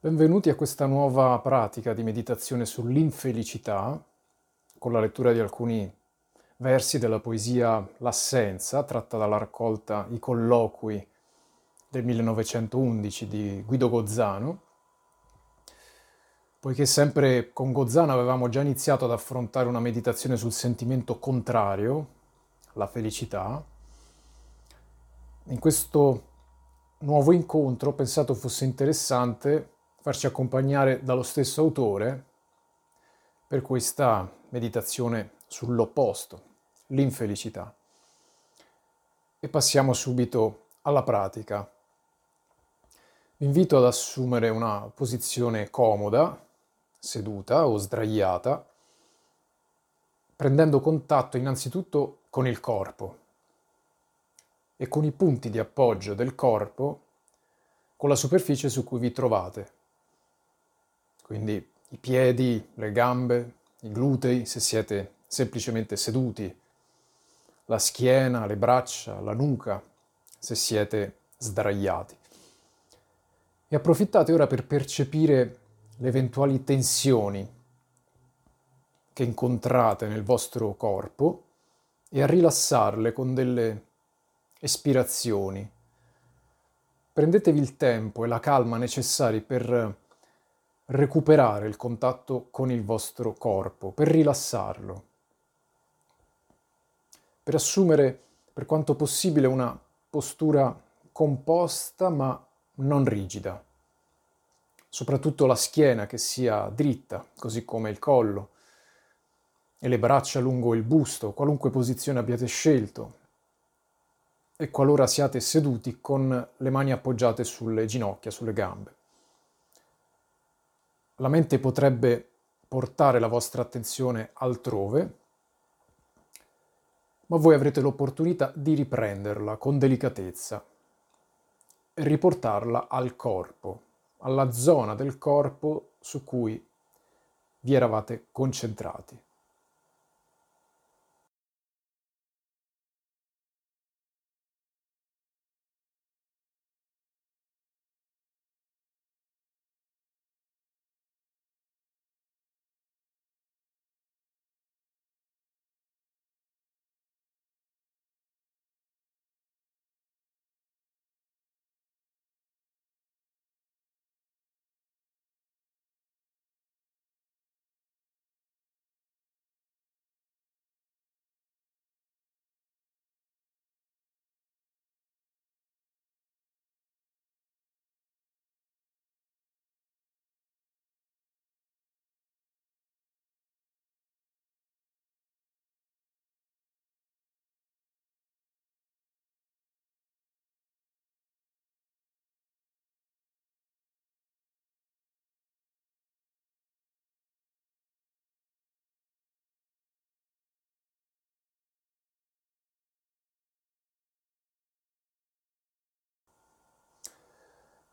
Benvenuti a questa nuova pratica di meditazione sull'infelicità, con la lettura di alcuni versi della poesia L'assenza, tratta dalla raccolta I colloqui del 1911 di Guido Gozzano, poiché sempre con Gozzano avevamo già iniziato ad affrontare una meditazione sul sentimento contrario, la felicità, in questo nuovo incontro ho pensato fosse interessante farci accompagnare dallo stesso autore per questa meditazione sull'opposto, l'infelicità. E passiamo subito alla pratica. Vi invito ad assumere una posizione comoda, seduta o sdraiata, prendendo contatto innanzitutto con il corpo e con i punti di appoggio del corpo con la superficie su cui vi trovate quindi i piedi, le gambe, i glutei se siete semplicemente seduti, la schiena, le braccia, la nuca se siete sdraiati. E approfittate ora per percepire le eventuali tensioni che incontrate nel vostro corpo e a rilassarle con delle espirazioni. Prendetevi il tempo e la calma necessari per recuperare il contatto con il vostro corpo, per rilassarlo, per assumere per quanto possibile una postura composta ma non rigida, soprattutto la schiena che sia dritta, così come il collo e le braccia lungo il busto, qualunque posizione abbiate scelto, e qualora siate seduti con le mani appoggiate sulle ginocchia, sulle gambe la mente potrebbe portare la vostra attenzione altrove, ma voi avrete l'opportunità di riprenderla con delicatezza e riportarla al corpo, alla zona del corpo su cui vi eravate concentrati.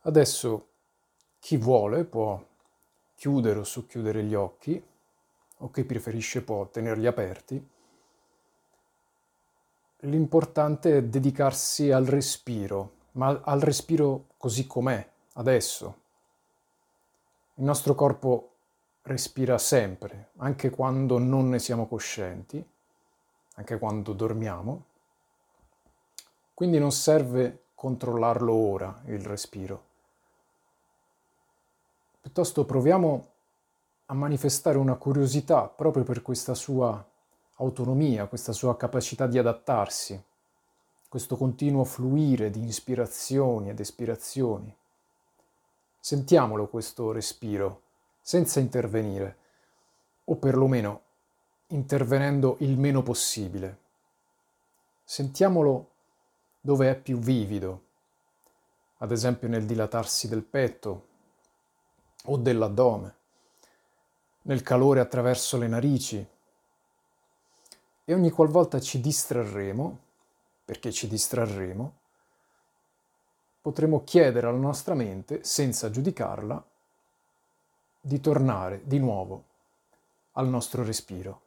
Adesso chi vuole può chiudere o socchiudere gli occhi o chi preferisce può tenerli aperti. L'importante è dedicarsi al respiro, ma al respiro così com'è, adesso. Il nostro corpo respira sempre, anche quando non ne siamo coscienti, anche quando dormiamo. Quindi non serve controllarlo ora, il respiro Piuttosto proviamo a manifestare una curiosità proprio per questa sua autonomia, questa sua capacità di adattarsi, questo continuo fluire di ispirazioni ed espirazioni. Sentiamolo questo respiro, senza intervenire, o perlomeno intervenendo il meno possibile. Sentiamolo dove è più vivido, ad esempio nel dilatarsi del petto, o dell'addome, nel calore attraverso le narici. E ogni qualvolta ci distrarremo, perché ci distrarremo, potremo chiedere alla nostra mente, senza giudicarla, di tornare di nuovo al nostro respiro.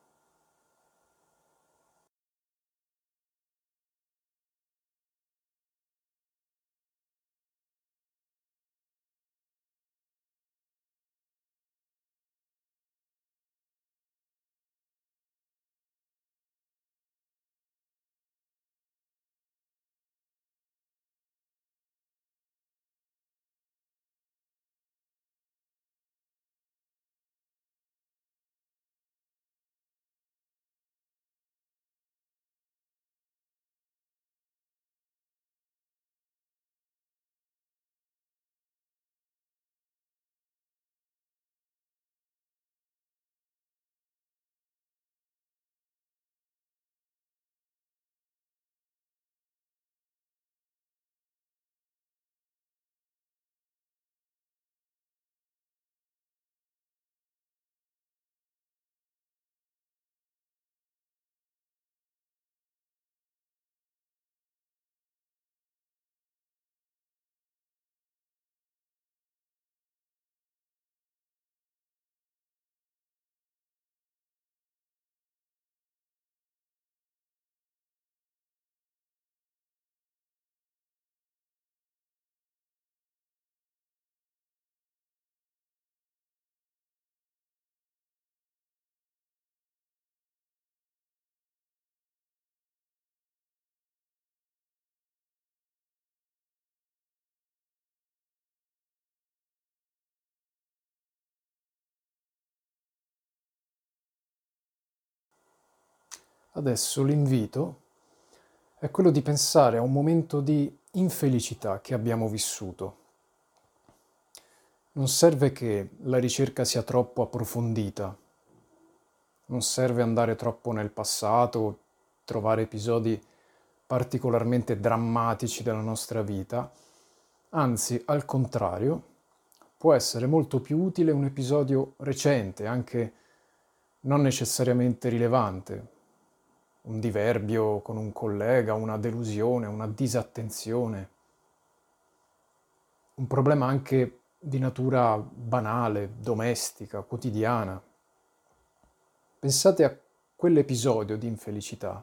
Adesso l'invito è quello di pensare a un momento di infelicità che abbiamo vissuto. Non serve che la ricerca sia troppo approfondita, non serve andare troppo nel passato, trovare episodi particolarmente drammatici della nostra vita, anzi al contrario, può essere molto più utile un episodio recente, anche non necessariamente rilevante, un diverbio con un collega, una delusione, una disattenzione, un problema anche di natura banale, domestica, quotidiana. Pensate a quell'episodio di infelicità.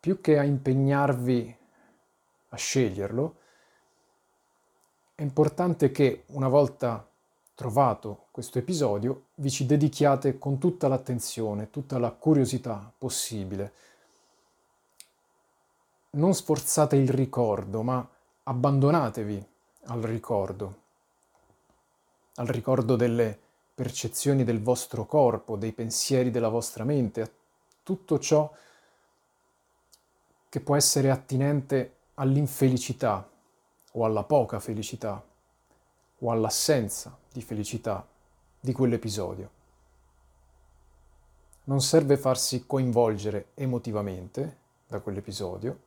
Più che a impegnarvi a sceglierlo, è importante che una volta trovato questo episodio, vi ci dedichiate con tutta l'attenzione, tutta la curiosità possibile. Non sforzate il ricordo, ma abbandonatevi al ricordo, al ricordo delle percezioni del vostro corpo, dei pensieri della vostra mente, a tutto ciò che può essere attinente all'infelicità o alla poca felicità o all'assenza di felicità di quell'episodio. Non serve farsi coinvolgere emotivamente da quell'episodio,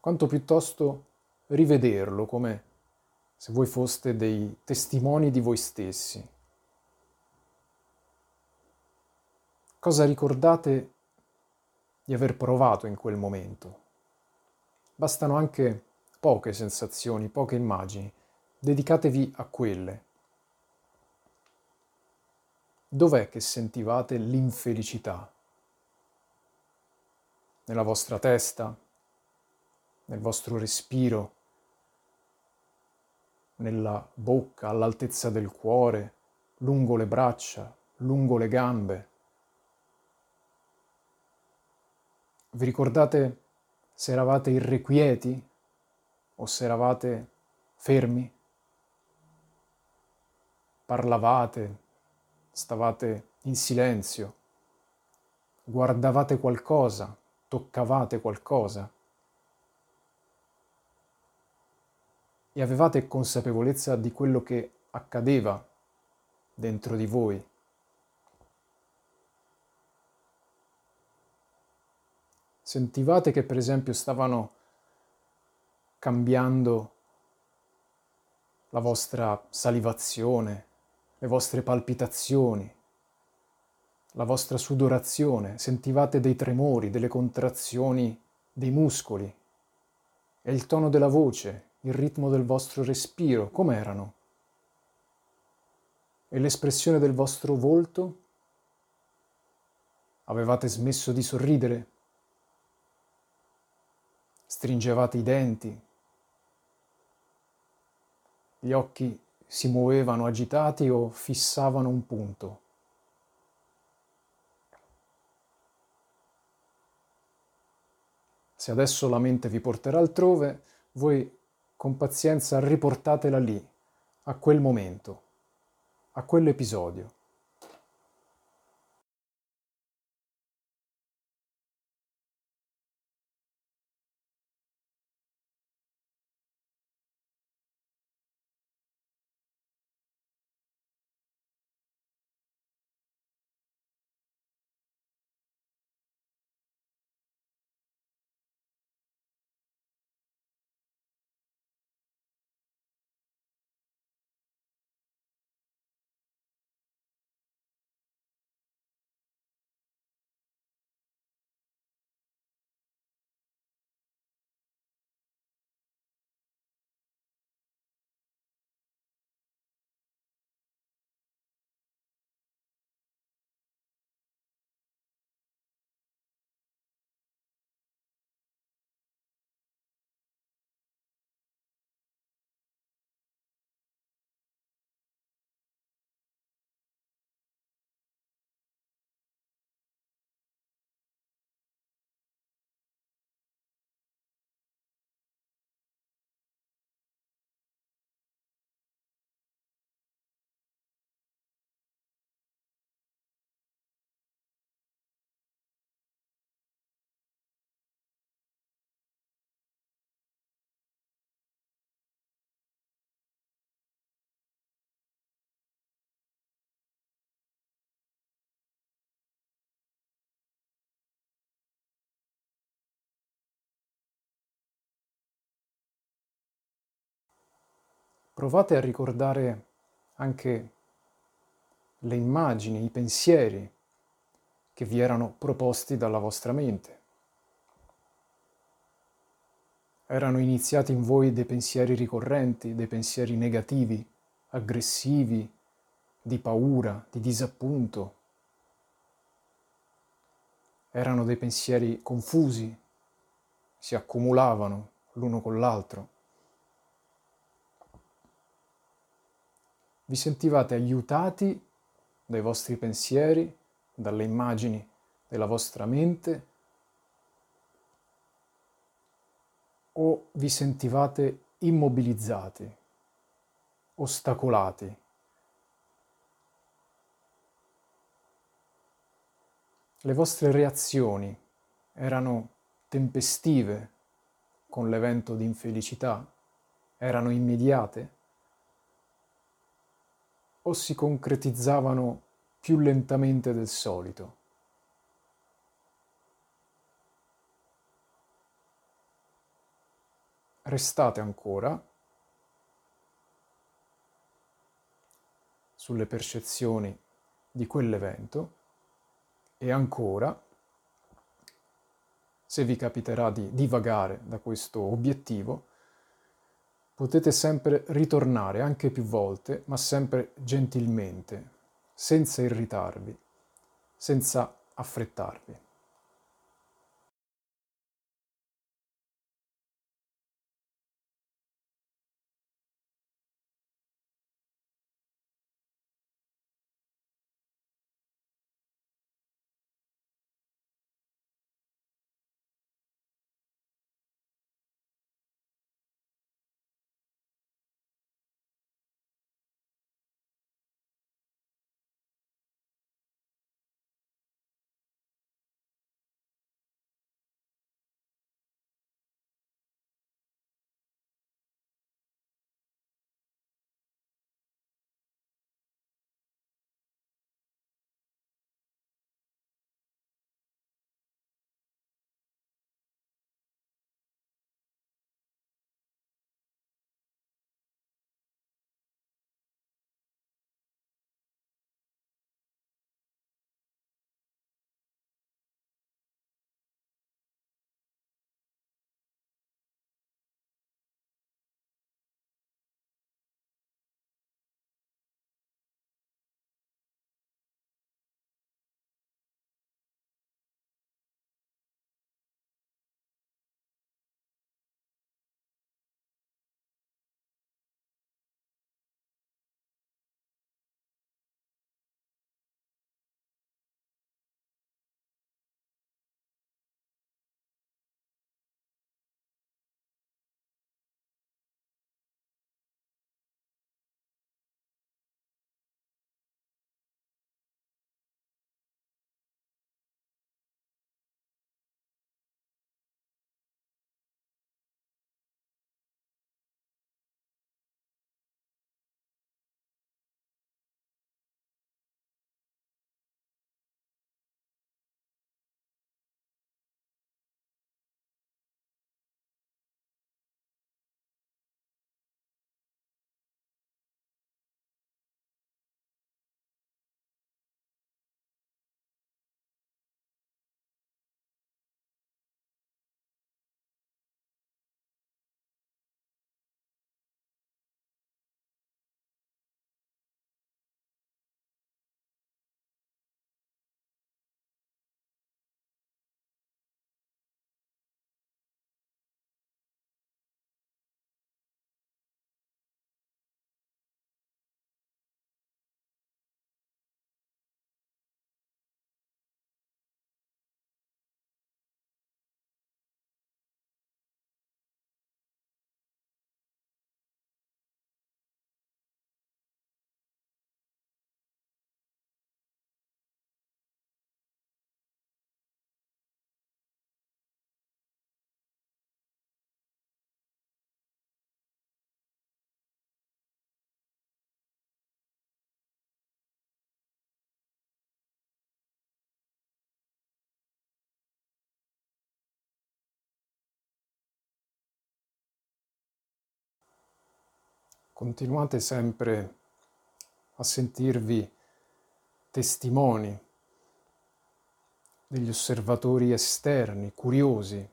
quanto piuttosto rivederlo come se voi foste dei testimoni di voi stessi. Cosa ricordate di aver provato in quel momento? Bastano anche poche sensazioni, poche immagini dedicatevi a quelle. Dov'è che sentivate l'infelicità? Nella vostra testa? Nel vostro respiro? Nella bocca, all'altezza del cuore, lungo le braccia, lungo le gambe? Vi ricordate se eravate irrequieti o se eravate fermi? Parlavate, stavate in silenzio, guardavate qualcosa, toccavate qualcosa e avevate consapevolezza di quello che accadeva dentro di voi. Sentivate che per esempio stavano cambiando la vostra salivazione, le vostre palpitazioni, la vostra sudorazione, sentivate dei tremori, delle contrazioni dei muscoli e il tono della voce, il ritmo del vostro respiro, com'erano? E l'espressione del vostro volto? Avevate smesso di sorridere? Stringevate i denti? Gli occhi si muovevano agitati o fissavano un punto. Se adesso la mente vi porterà altrove, voi con pazienza riportatela lì, a quel momento, a quell'episodio. Provate a ricordare anche le immagini, i pensieri che vi erano proposti dalla vostra mente. Erano iniziati in voi dei pensieri ricorrenti, dei pensieri negativi, aggressivi, di paura, di disappunto. Erano dei pensieri confusi, si accumulavano l'uno con l'altro. Vi sentivate aiutati dai vostri pensieri, dalle immagini della vostra mente o vi sentivate immobilizzati, ostacolati? Le vostre reazioni erano tempestive con l'evento di infelicità? Erano immediate? O si concretizzavano più lentamente del solito? Restate ancora sulle percezioni di quell'evento e ancora se vi capiterà di divagare da questo obiettivo, potete sempre ritornare anche più volte, ma sempre gentilmente, senza irritarvi, senza affrettarvi. Continuate sempre a sentirvi testimoni degli osservatori esterni, curiosi,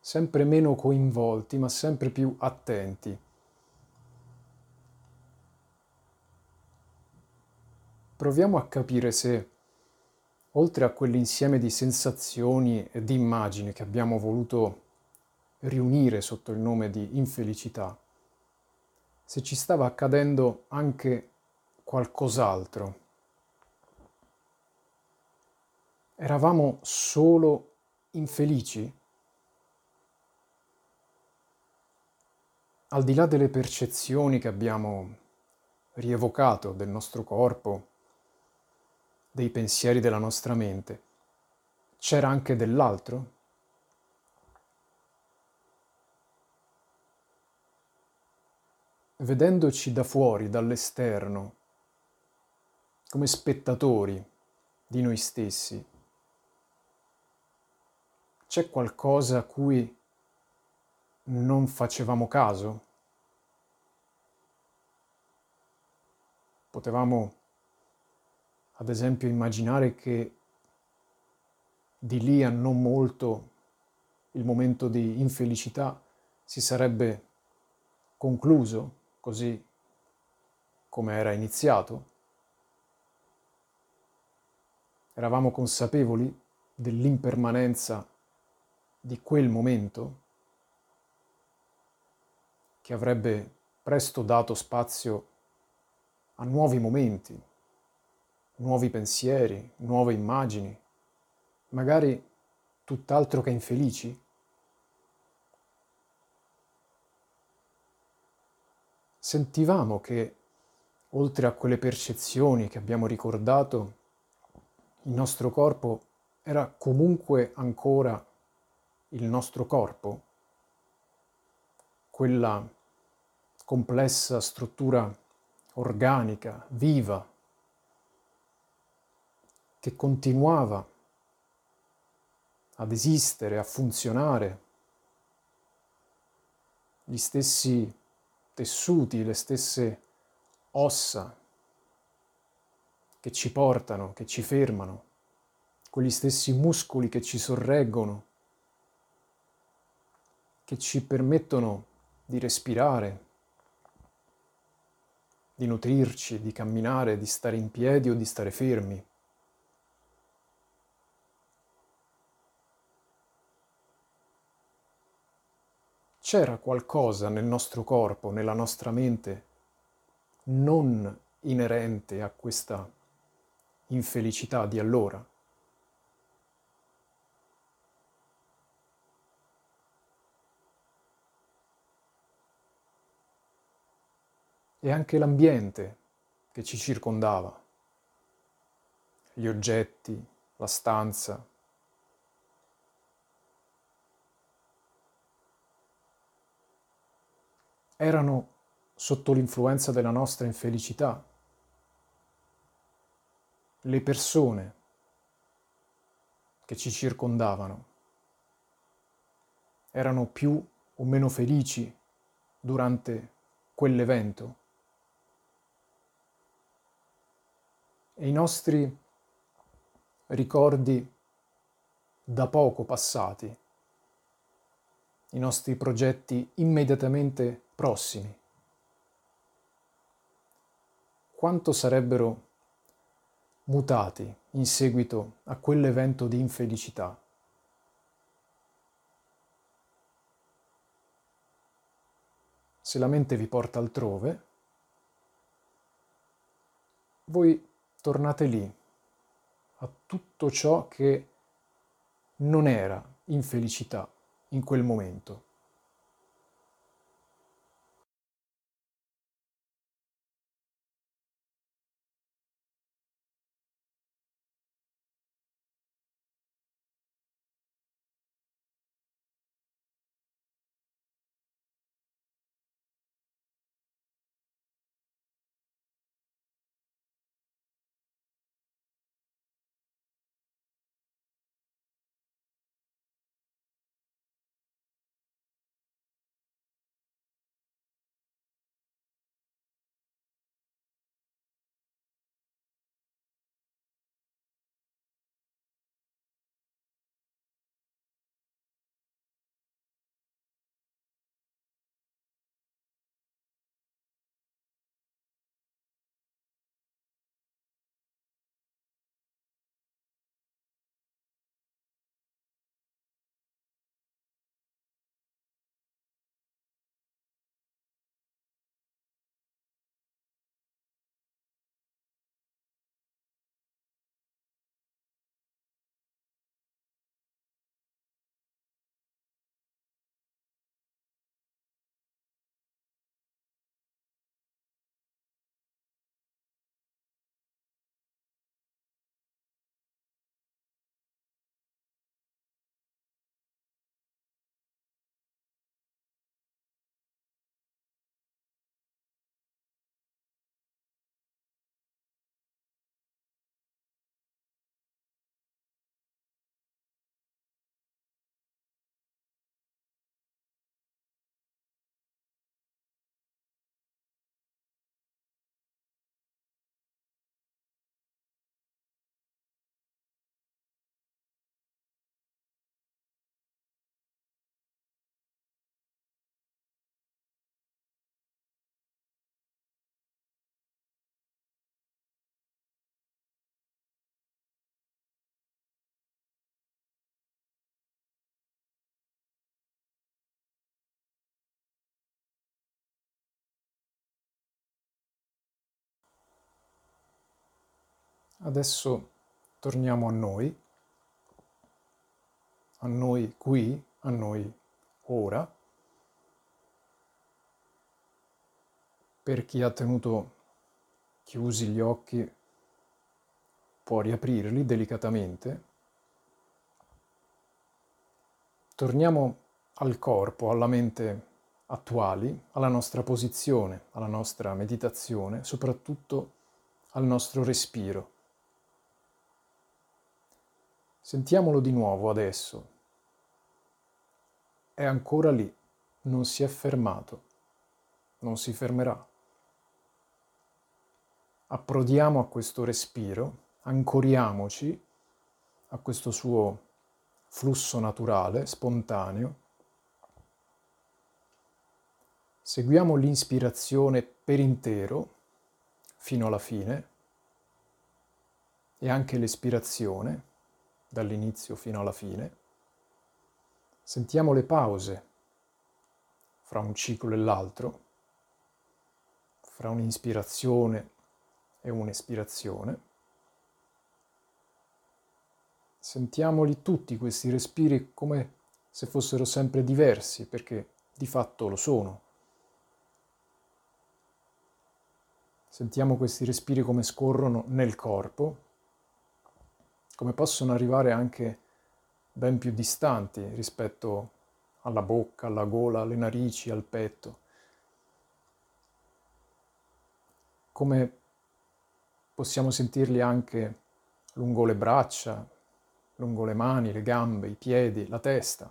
sempre meno coinvolti, ma sempre più attenti. Proviamo a capire se, oltre a quell'insieme di sensazioni e di immagini che abbiamo voluto riunire sotto il nome di infelicità, se ci stava accadendo anche qualcos'altro. Eravamo solo infelici? Al di là delle percezioni che abbiamo rievocato del nostro corpo, dei pensieri della nostra mente, c'era anche dell'altro? Vedendoci da fuori, dall'esterno, come spettatori di noi stessi, c'è qualcosa a cui non facevamo caso? Potevamo, ad esempio, immaginare che di lì a non molto il momento di infelicità si sarebbe concluso così come era iniziato? Eravamo consapevoli dell'impermanenza di quel momento che avrebbe presto dato spazio a nuovi momenti, nuovi pensieri, nuove immagini, magari tutt'altro che infelici? Sentivamo che, oltre a quelle percezioni che abbiamo ricordato, il nostro corpo era comunque ancora il nostro corpo, quella complessa struttura organica, viva, che continuava ad esistere, a funzionare, gli stessi tessuti, le stesse ossa che ci portano, che ci fermano, quegli stessi muscoli che ci sorreggono, che ci permettono di respirare, di nutrirci, di camminare, di stare in piedi o di stare fermi. C'era qualcosa nel nostro corpo, nella nostra mente, non inerente a questa infelicità di allora. E anche l'ambiente che ci circondava, gli oggetti, la stanza, erano sotto l'influenza della nostra infelicità. Le persone che ci circondavano erano più o meno felici durante quell'evento. E i nostri ricordi da poco passati, i nostri progetti immediatamente prossimi. Quanto sarebbero mutati in seguito a quell'evento di infelicità? Se la mente vi porta altrove, voi tornate lì, a tutto ciò che non era infelicità in quel momento. Adesso torniamo a noi, a noi qui, a noi ora. Per chi ha tenuto chiusi gli occhi può riaprirli delicatamente. Torniamo al corpo, alla mente attuali, alla nostra posizione, alla nostra meditazione, soprattutto al nostro respiro. Sentiamolo di nuovo adesso. È ancora lì, non si è fermato, non si fermerà. Approdiamo a questo respiro, ancoriamoci a questo suo flusso naturale, spontaneo. Seguiamo l'inspirazione per intero fino alla fine e anche l'espirazione dall'inizio fino alla fine. Sentiamo le pause fra un ciclo e l'altro, fra un'ispirazione e un'espirazione. Sentiamoli tutti questi respiri come se fossero sempre diversi, perché di fatto lo sono. Sentiamo questi respiri come scorrono nel corpo, come possono arrivare anche ben più distanti rispetto alla bocca, alla gola, alle narici, al petto. Come possiamo sentirli anche lungo le braccia, lungo le mani, le gambe, i piedi, la testa.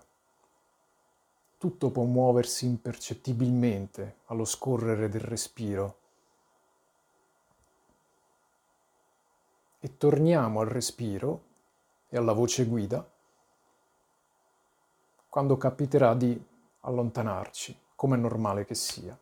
Tutto può muoversi impercettibilmente allo scorrere del respiro. E torniamo al respiro e alla voce guida quando capiterà di allontanarci, come è normale che sia.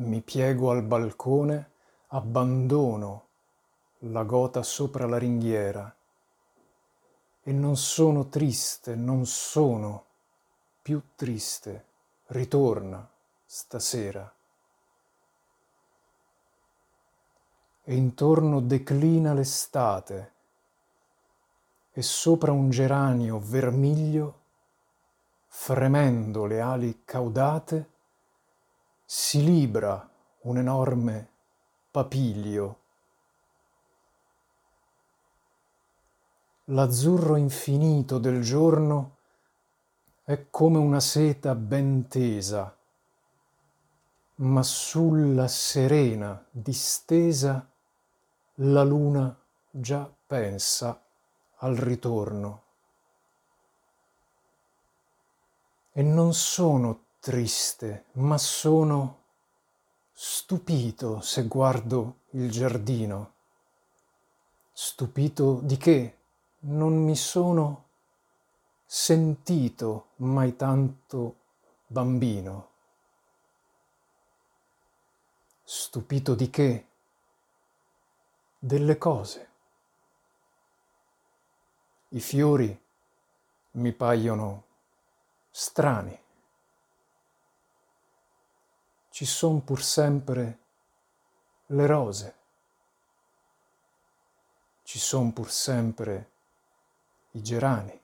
Mi piego al balcone, abbandono la gota sopra la ringhiera e non sono triste, non sono più triste. Ritorna stasera. E intorno declina l'estate e sopra un geranio vermiglio, fremendo le ali caudate, si libra un enorme papilio. L'azzurro infinito del giorno è come una seta ben tesa, ma sulla serena distesa la luna già pensa al ritorno. E non sono triste, ma sono stupito se guardo il giardino. Stupito di che? Non mi sono sentito mai tanto bambino? Stupito di che? Delle cose. I fiori mi paiono strani. Ci son pur sempre le rose. Ci son pur sempre i gerani.